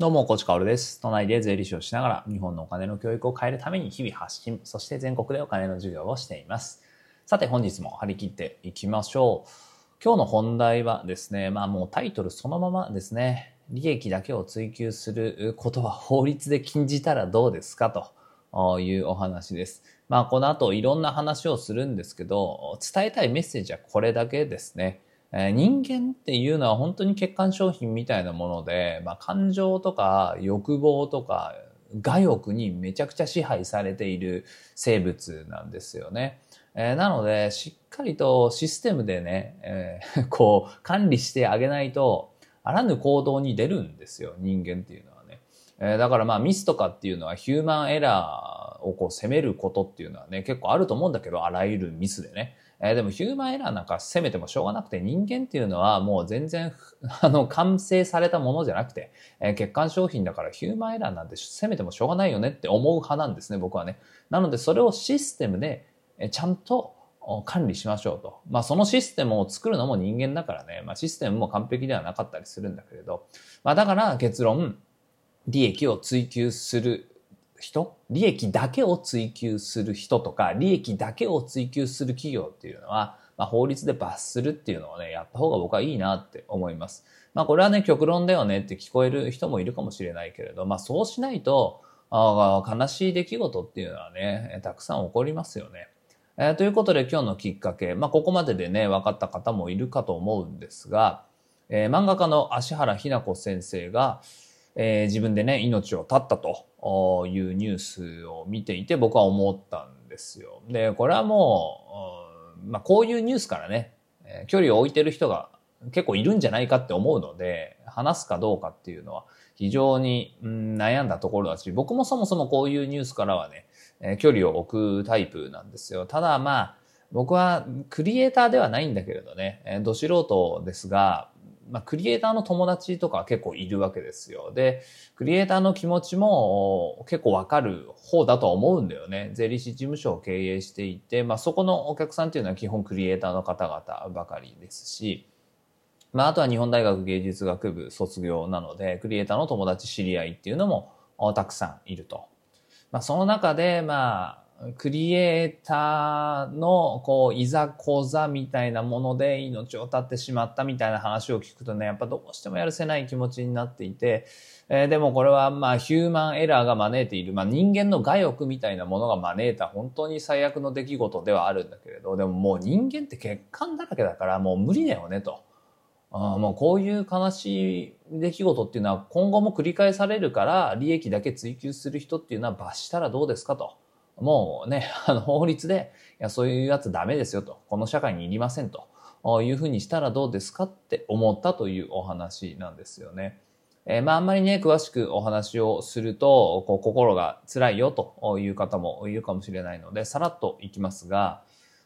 どうも、コーチカオルです。都内で税理士をしながら日本のお金の教育を変えるために日々発信、そして全国でお金の授業をしています。さて本日も張り切っていきましょう。今日の本題はですね、まあもうタイトルそのままですね、利益だけを追求することは法律で禁じたらどうですかというお話です。まあこの後いろんな話をするんですけど、伝えたいメッセージはこれだけですね。えー人間っていうのは本当に欠陥商品みたいなもので、まあ、感情とか欲望とか我欲にめちゃくちゃ支配されている生物なんですよね。えーなので、しっかりとシステムでね、えー こう管理してあげないと、あらぬ行動に出るんですよ、人間っていうのはね。えーだからまあミスとかっていうのはヒューマンエラーをこう責めることっていうのはね、結構あると思うんだけど、あらゆるミスでね。えーでもヒューマンエラーなんか責めてもしょうがなくて人間っていうのはもう全然 あの完成されたものじゃなくて、えー欠陥商品だからヒューマンエラーなんて責めてもしょうがないよねって思う派なんですね僕はね。なのでそれをシステムでちゃんと管理しましょうと。まあそのシステムを作るのも人間だからね、まあシステムも完璧ではなかったりするんだけれど、まあだから結論、利益を追求する人？利益だけを追求する人とか、利益だけを追求する企業っていうのは、まあ、法律で罰するっていうのをね、やった方が僕はいいなって思います。まあこれはね、極論だよねって聞こえる人もいるかもしれないけれど、まあそうしないと、あ悲しい出来事っていうのはね、たくさん起こりますよね。えーということで今日のきっかけ、まあここまででね、分かった方もいるかと思うんですが、えー漫画家の芦原ひな子先生が、えー自分でね、命を絶ったというニュースを見ていて僕は思ったんですよ。で、これはもう、まあこういうニュースからね、え距離を置いてる人が結構いるんじゃないかって思うので、話すかどうかっていうのは非常に、うん悩んだところだし、僕もそもそもこういうニュースからはね、えー距離を置くタイプなんですよ。ただまあ、僕はクリエイターではないんだけれどね、えーど素人ですが、まあ、クリエイターの友達とか結構いるわけですよ。で、クリエイターの気持ちも結構わかる方だと思うんだよね。税理士事務所を経営していて、まあ、そこのお客さんっていうのは基本クリエイターの方々ばかりですし、まあ、あとは日本大学芸術学部卒業なので、クリエイターの友達知り合いっていうのもたくさんいると。まあ、その中で、まあ、クリエイターの、こう、いざこざみたいなもので命を絶ってしまったみたいな話を聞くとね、やっぱどうしてもやるせない気持ちになっていて、えーでもこれは、まあ、ヒューマンエラーが招いている、まあ、人間の我欲みたいなものが招いた本当に最悪の出来事ではあるんだけれど、でももう人間って欠陥だらけだから、もう無理だよね、と。あもうこういう悲しい出来事っていうのは今後も繰り返されるから利益だけ追求する人っていうのは罰したらどうですかと。もうね、あの法律で、いや、そういうやつダメですよと。この社会にいりませんというふうにしたらどうですかって思ったというお話なんですよね。えーまああんまりね、詳しくお話をすると、こう心が辛いよという方もいるかもしれないので、さらっといきますが、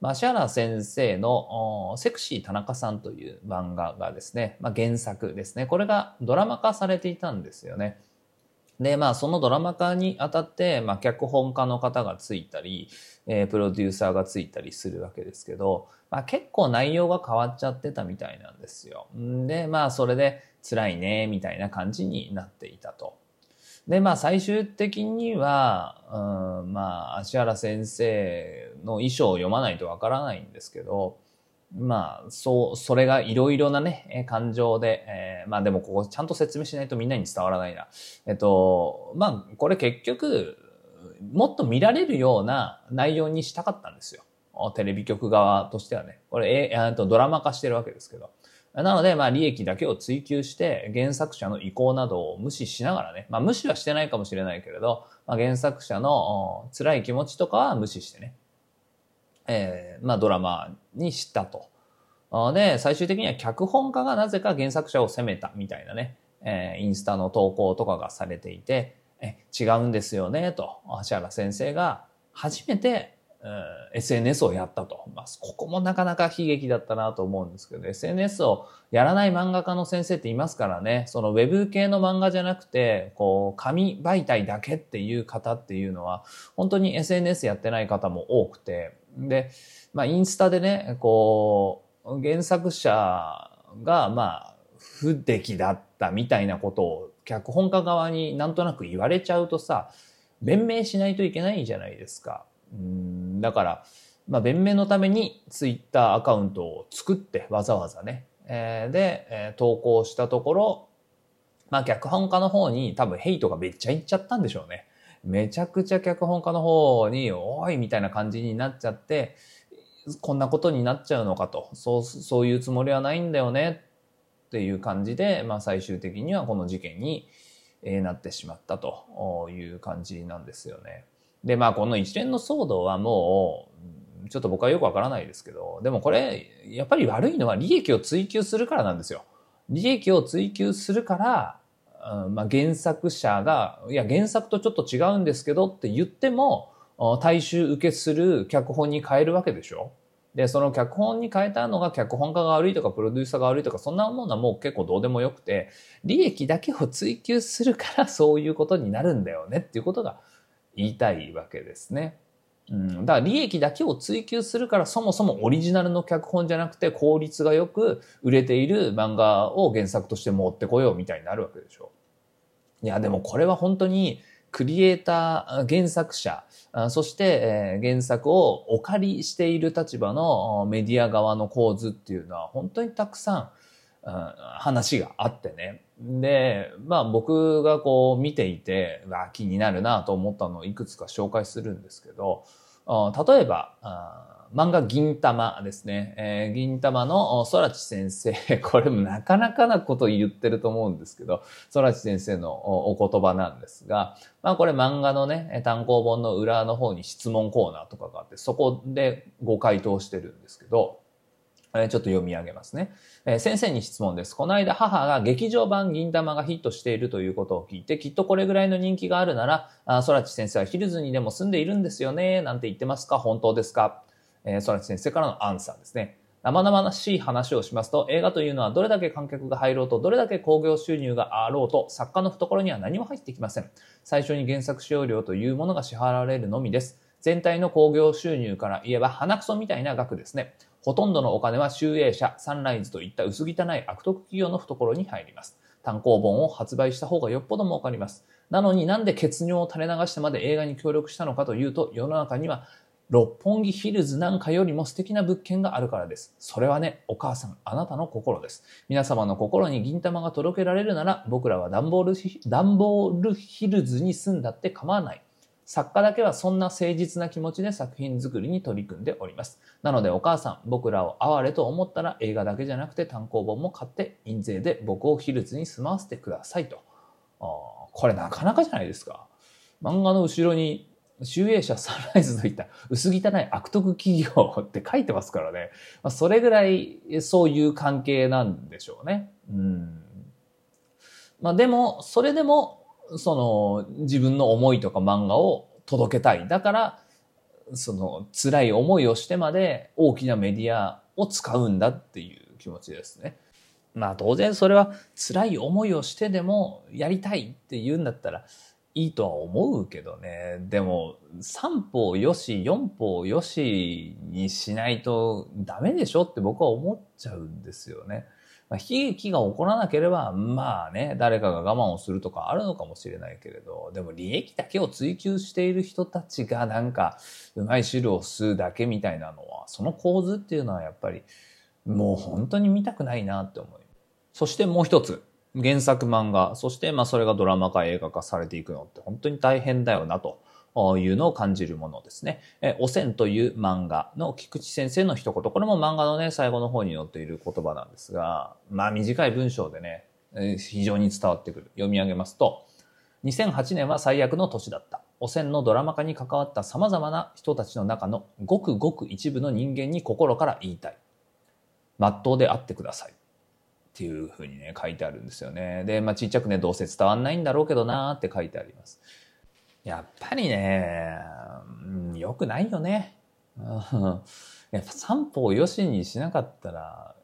まあ、芦原先生のセクシー田中さんという漫画がですね、まあ、原作ですね。これがドラマ化されていたんですよね。で、まあ、そのドラマ化にあたって、まあ、脚本家の方がついたり、えープロデューサーがついたりするわけですけど、まあ、結構内容が変わっちゃってたみたいなんですよ。で、まあ、それで辛いね、みたいな感じになっていたと。で、まあ、最終的には、うん、まあ、芦原先生の衣装を読まないとわからないんですけど、まあ、そう、それがいろいろなね、感情で、えーまあでもここちゃんと説明しないとみんなに伝わらないな。えっと、まあ、これ結局、もっと見られるような内容にしたかったんですよ。テレビ局側としてはね。これ、えー、えとドラマ化してるわけですけど。なので、まあ、利益だけを追求して、原作者の意向などを無視しながらね、まあ、無視はしてないかもしれないけれど、まあ、原作者の辛い気持ちとかは無視してね、えーまあ、ドラマにしたと。で、最終的には脚本家がなぜか原作者を責めたみたいなね、えーインスタの投稿とかがされていて、え違うんですよね、と、芦原先生が初めて、うん SNS をやったと。まあ、ここもなかなか悲劇だったなと思うんですけど、SNS をやらない漫画家の先生っていますからね、そのウェブ系の漫画じゃなくて、こう、紙媒体だけっていう方っていうのは、本当に SNS やってない方も多くて、で、まあ、インスタでね、こう、原作者が、まあ、不出来だったみたいなことを脚本家側になんとなく言われちゃうとさ、弁明しないといけないじゃないですか。うんだから、まあ、弁明のためにツイッターアカウントを作ってわざわざね、えー、で、えー、投稿したところ、まあ、脚本家の方に多分ヘイトがめっちゃいっちゃったんでしょうね。めちゃくちゃ脚本家の方に、おいみたいな感じになっちゃって、こんなことになっちゃうのかと。そう、そういうつもりはないんだよねっていう感じで、まあ最終的にはこの事件になってしまったという感じなんですよね。で、まあこの一連の騒動はもう、ちょっと僕はよくわからないですけど、でもこれ、やっぱり悪いのは利益を追求するからなんですよ。利益を追求するから、まあ、原作者が、いや、原作とちょっと違うんですけどって言っても、大衆受けする脚本に変えるわけでしょ？で、その脚本に変えたのが脚本家が悪いとかプロデューサーが悪いとかそんなものはもう結構どうでもよくて、利益だけを追求するからそういうことになるんだよねっていうことが言いたいわけですね。うん、だから利益だけを追求するからそもそもオリジナルの脚本じゃなくて効率がよく売れている漫画を原作として持ってこようみたいになるわけでしょ。いや、でもこれは本当にクリエイター、原作者、そして原作をお借りしている立場のメディア側の構図っていうのは本当にたくさん話があってね。で、まあ僕がこう見ていて、わ気になるなと思ったのをいくつか紹介するんですけど、例えば、漫画銀玉ですね。えー、銀玉の空知先生。これもなかなかなこと言ってると思うんですけど、空知先生のお言葉なんですが、まあこれ漫画のね、単行本の裏の方に質問コーナーとかがあって、そこでご回答してるんですけど、ちょっと読み上げますね。先生に質問です。この間母が劇場版銀玉がヒットしているということを聞いて、きっとこれぐらいの人気があるなら、あ空知先生はヒルズにでも住んでいるんですよね、なんて言ってますか？本当ですか？えー、空知先生からのアンサーですね。生々しい話をしますと、映画というのはどれだけ観客が入ろうと、どれだけ興行収入があろうと、作家の懐には何も入ってきません。最初に原作使用料というものが支払われるのみです。全体の興行収入から言えば鼻くそみたいな額ですね。ほとんどのお金は集英社、サンライズといった薄汚い悪徳企業の懐に入ります。単行本を発売した方がよっぽど儲かります。なのになんで血尿を垂れ流してまで映画に協力したのかというと、世の中には六本木ヒルズなんかよりも素敵な物件があるからです。それはね、お母さん、あなたの心です。皆様の心に銀玉が届けられるなら、僕らはダンボール、ダンボールヒルズに住んだって構わない。作家だけはそんな誠実な気持ちで作品作りに取り組んでおります。なのでお母さん、僕らを哀れと思ったら映画だけじゃなくて単行本も買って印税で僕をヒルズに住まわせてくださいと。これなかなかじゃないですか。漫画の後ろに集英社サンライズといった薄汚い悪徳企業って書いてますからね。まあ、それぐらいそういう関係なんでしょうね。うん。まあでも、それでも、その自分の思いとか漫画を届けたい。だから、その辛い思いをしてまで大きなメディアを使うんだっていう気持ちですね。まあ当然それは辛い思いをしてでもやりたいって言うんだったらいいとは思うけどね。でも、3歩よし、4歩よしにしないとダメでしょって僕は思っちゃうんですよね。まあ、悲劇が起こらなければ、まあね、誰かが我慢をするとかあるのかもしれないけれど、でも利益だけを追求している人たちがなんか、うまい汁を吸うだけみたいなのは、その構図っていうのはやっぱり、もう本当に見たくないなって思いそしてもう一つ。原作漫画、そしてまあそれがドラマ化映画化されていくのって本当に大変だよなと。いうのを感じるものですね。え、汚染という漫画の菊池先生の一言。これも漫画のね、最後の方に載っている言葉なんですが、まあ短い文章でね、非常に伝わってくる。読み上げますと、2008年は最悪の年だった。汚染のドラマ化に関わった様々な人たちの中のごくごく一部の人間に心から言いたい。まっとうであってください。っていうふうにね、書いてあるんですよね。で、まあちっちゃくね、どうせ伝わんないんだろうけどなーって書いてあります。やっぱりね、うん、よくないよね。やっぱ散歩をよしにしなかったら、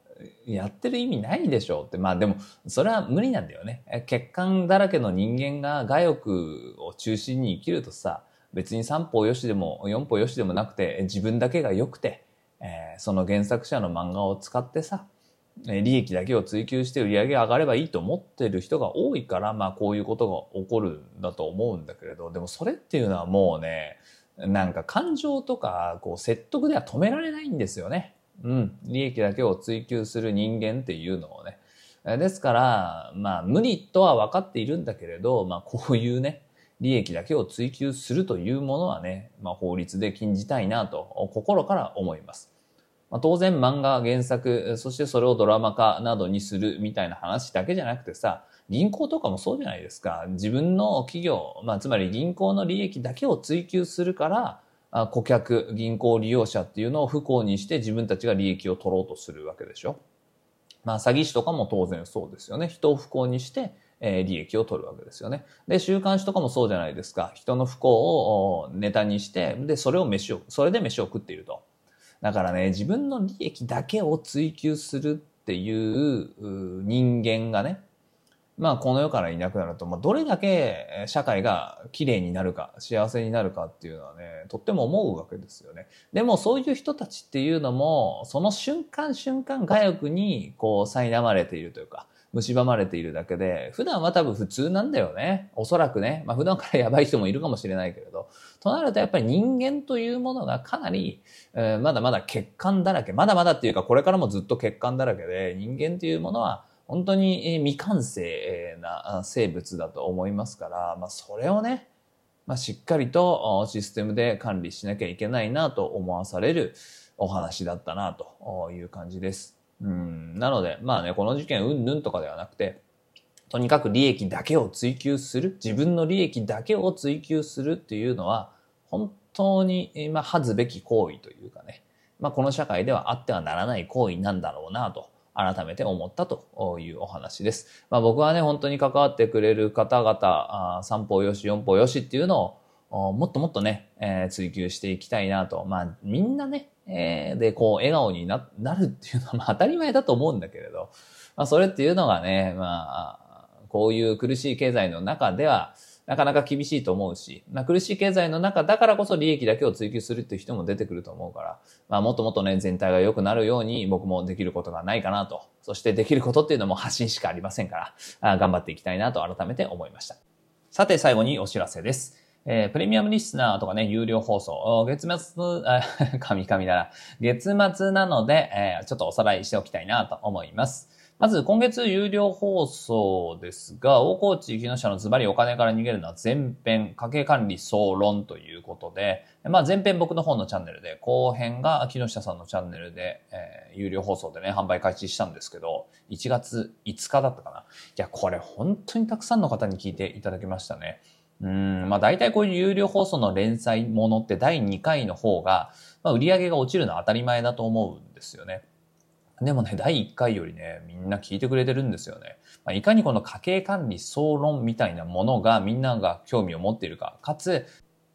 やってる意味ないでしょうって。まあでも、それは無理なんだよね。血管だらけの人間が我欲を中心に生きるとさ、別に3歩よしでも4歩よしでもなくて、自分だけが良くて、えー、その原作者の漫画を使ってさ、利益だけを追求して売り上げが上がればいいと思ってる人が多いから、まあこういうことが起こるんだと思うんだけれど、でもそれっていうのはもうね、なんか感情とかこう説得では止められないんですよね。うん。利益だけを追求する人間っていうのをね。ですから、まあ無理とは分かっているんだけれど、まあこういうね、利益だけを追求するというものはね、まあ法律で禁じたいなと心から思います。まあ、当然漫画原作、そしてそれをドラマ化などにするみたいな話だけじゃなくてさ、銀行とかもそうじゃないですか。自分の企業、まあ、つまり銀行の利益だけを追求するから、顧客、銀行利用者っていうのを不幸にして自分たちが利益を取ろうとするわけでしょ。まあ、詐欺師とかも当然そうですよね。人を不幸にして、えー、利益を取るわけですよね。で、週刊誌とかもそうじゃないですか。人の不幸をネタにして、で、それを飯を、それで飯を食っていると。だからね、自分の利益だけを追求するっていう人間がね、まあこの世からいなくなると、まあどれだけ社会が綺麗になるか、幸せになるかっていうのはね、とっても思うわけですよね。でもそういう人たちっていうのも、その瞬間瞬間外欲にこう苛まれているというか、蝕まれているだけで、普段は多分普通なんだよね。おそらくね。まあ普段からやばい人もいるかもしれないけれど。となるとやっぱり人間というものがかなり、えー、まだまだ欠陥だらけ。まだまだっていうかこれからもずっと欠陥だらけで、人間というものは本当に未完成な生物だと思いますから、まあそれをね、まあ、しっかりとシステムで管理しなきゃいけないなと思わされるお話だったなという感じです。うん。なので、まあね、この事件うんぬんとかではなくて、とにかく利益だけを追求する、自分の利益だけを追求するっていうのは、本当に、まあ、恥ずべき行為というかね、まあ、この社会ではあってはならない行為なんだろうなと、改めて思ったというお話です。まあ、僕はね、本当に関わってくれる方々、あ3歩よし、4歩よしっていうのを、もっともっとね、えー、追求していきたいなと。まあ、みんなね、えー、で、こう、笑顔にななるっていうのは、まあ、当たり前だと思うんだけれど、まあ、それっていうのがね、まあ、こういう苦しい経済の中では、なかなか厳しいと思うし、まあ、苦しい経済の中だからこそ利益だけを追求するっていう人も出てくると思うから、まあ、もっともっとね、全体が良くなるように僕もできることがないかなと。そしてできることっていうのも発信しかありませんから、あ頑張っていきたいなと改めて思いました。さて、最後にお知らせです。えー、プレミアムリスナーとかね、有料放送、月末、あ、神々だな。月末なので、えー、ちょっとおさらいしておきたいなと思います。まず、今月有料放送ですが、大河内木下のズバリお金から逃げるのは前編、家計管理総論ということで、まあ前編僕の方のチャンネルで、後編が木下さんのチャンネルで、えー、有料放送でね、販売開始したんですけど、1月5日だったかな。いや、これ本当にたくさんの方に聞いていただきましたね。うん、まあ大体こういう有料放送の連載ものって第2回の方が、まあ、売り上げが落ちるのは当たり前だと思うんですよね。でもね、第1回よりね、みんな聞いてくれてるんですよね。まあ、いかにこの家計管理総論みたいなものがみんなが興味を持っているか、かつ、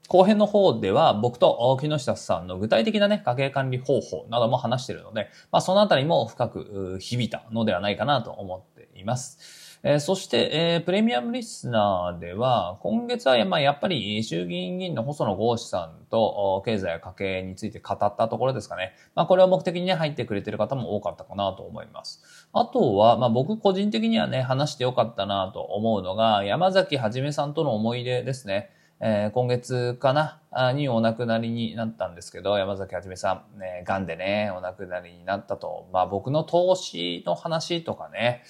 後編の方では僕と木下さんの具体的なね、家計管理方法なども話しているので、まあそのあたりも深く響いたのではないかなと思っています。えー、そして、えー、プレミアムリスナーでは、今月は、まあ、やっぱり衆議院議員の細野豪志さんと経済や家計について語ったところですかね。まあ、これを目的に、ね、入ってくれてる方も多かったかなと思います。あとは、まあ、僕個人的にはね、話してよかったなと思うのが、山崎はじめさんとの思い出ですね。えー、今月かなにお亡くなりになったんですけど、山崎はじめさん、ね、癌でね、お亡くなりになったと。まあ僕の投資の話とかね、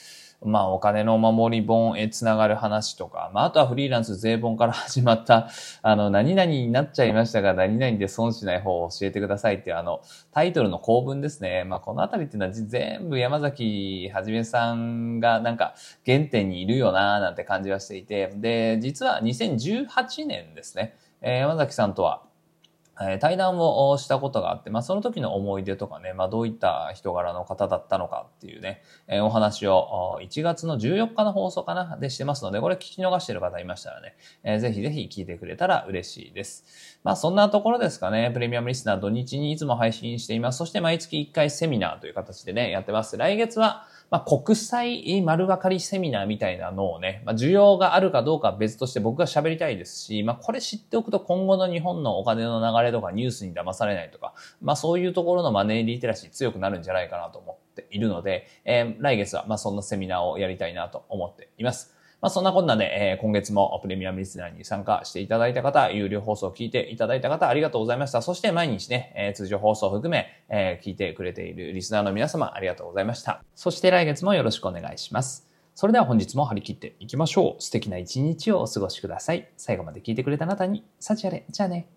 まあお金のお守り本へつながる話とか、まああとはフリーランス税本から始まった、あの、何々になっちゃいましたが、何々で損しない方を教えてくださいっていうあの、タイトルの構文ですね。まあこのあたりっていうのは全部山崎はじめさんがなんか原点にいるよなーなんて感じはしていて、で、実は2018年ですね、えー、山崎さんとは、え対談をしたことがあって、まあ、その時の思い出とかね、まあ、どういった人柄の方だったのかっていうね、えお話を1月の14日の放送かなでしてますので、これ聞き逃してる方いましたらね、えー、ぜひぜひ聞いてくれたら嬉しいです。まあ、そんなところですかね。プレミアムリスナー土日にいつも配信しています。そして毎月1回セミナーという形でね、やってます。来月は、まあ、国際丸分かりセミナーみたいなのをね、まあ、需要があるかどうかは別として僕が喋りたいですし、まあ、これ知っておくと今後の日本のお金の流れとかニュースに騙されないとか、まあ、そういうところのマネーリテラシー強くなるんじゃないかなと思っているので、えー、来月はまあそんなセミナーをやりたいなと思っています。まあそんなこんなで、えー、今月もプレミアムリスナーに参加していただいた方、有料放送を聞いていただいた方、ありがとうございました。そして毎日ね、えー、通常放送を含め、えー、聞いてくれているリスナーの皆様、ありがとうございました。そして来月もよろしくお願いします。それでは本日も張り切っていきましょう。素敵な一日をお過ごしください。最後まで聞いてくれたあなたに、幸あれ。じゃあね。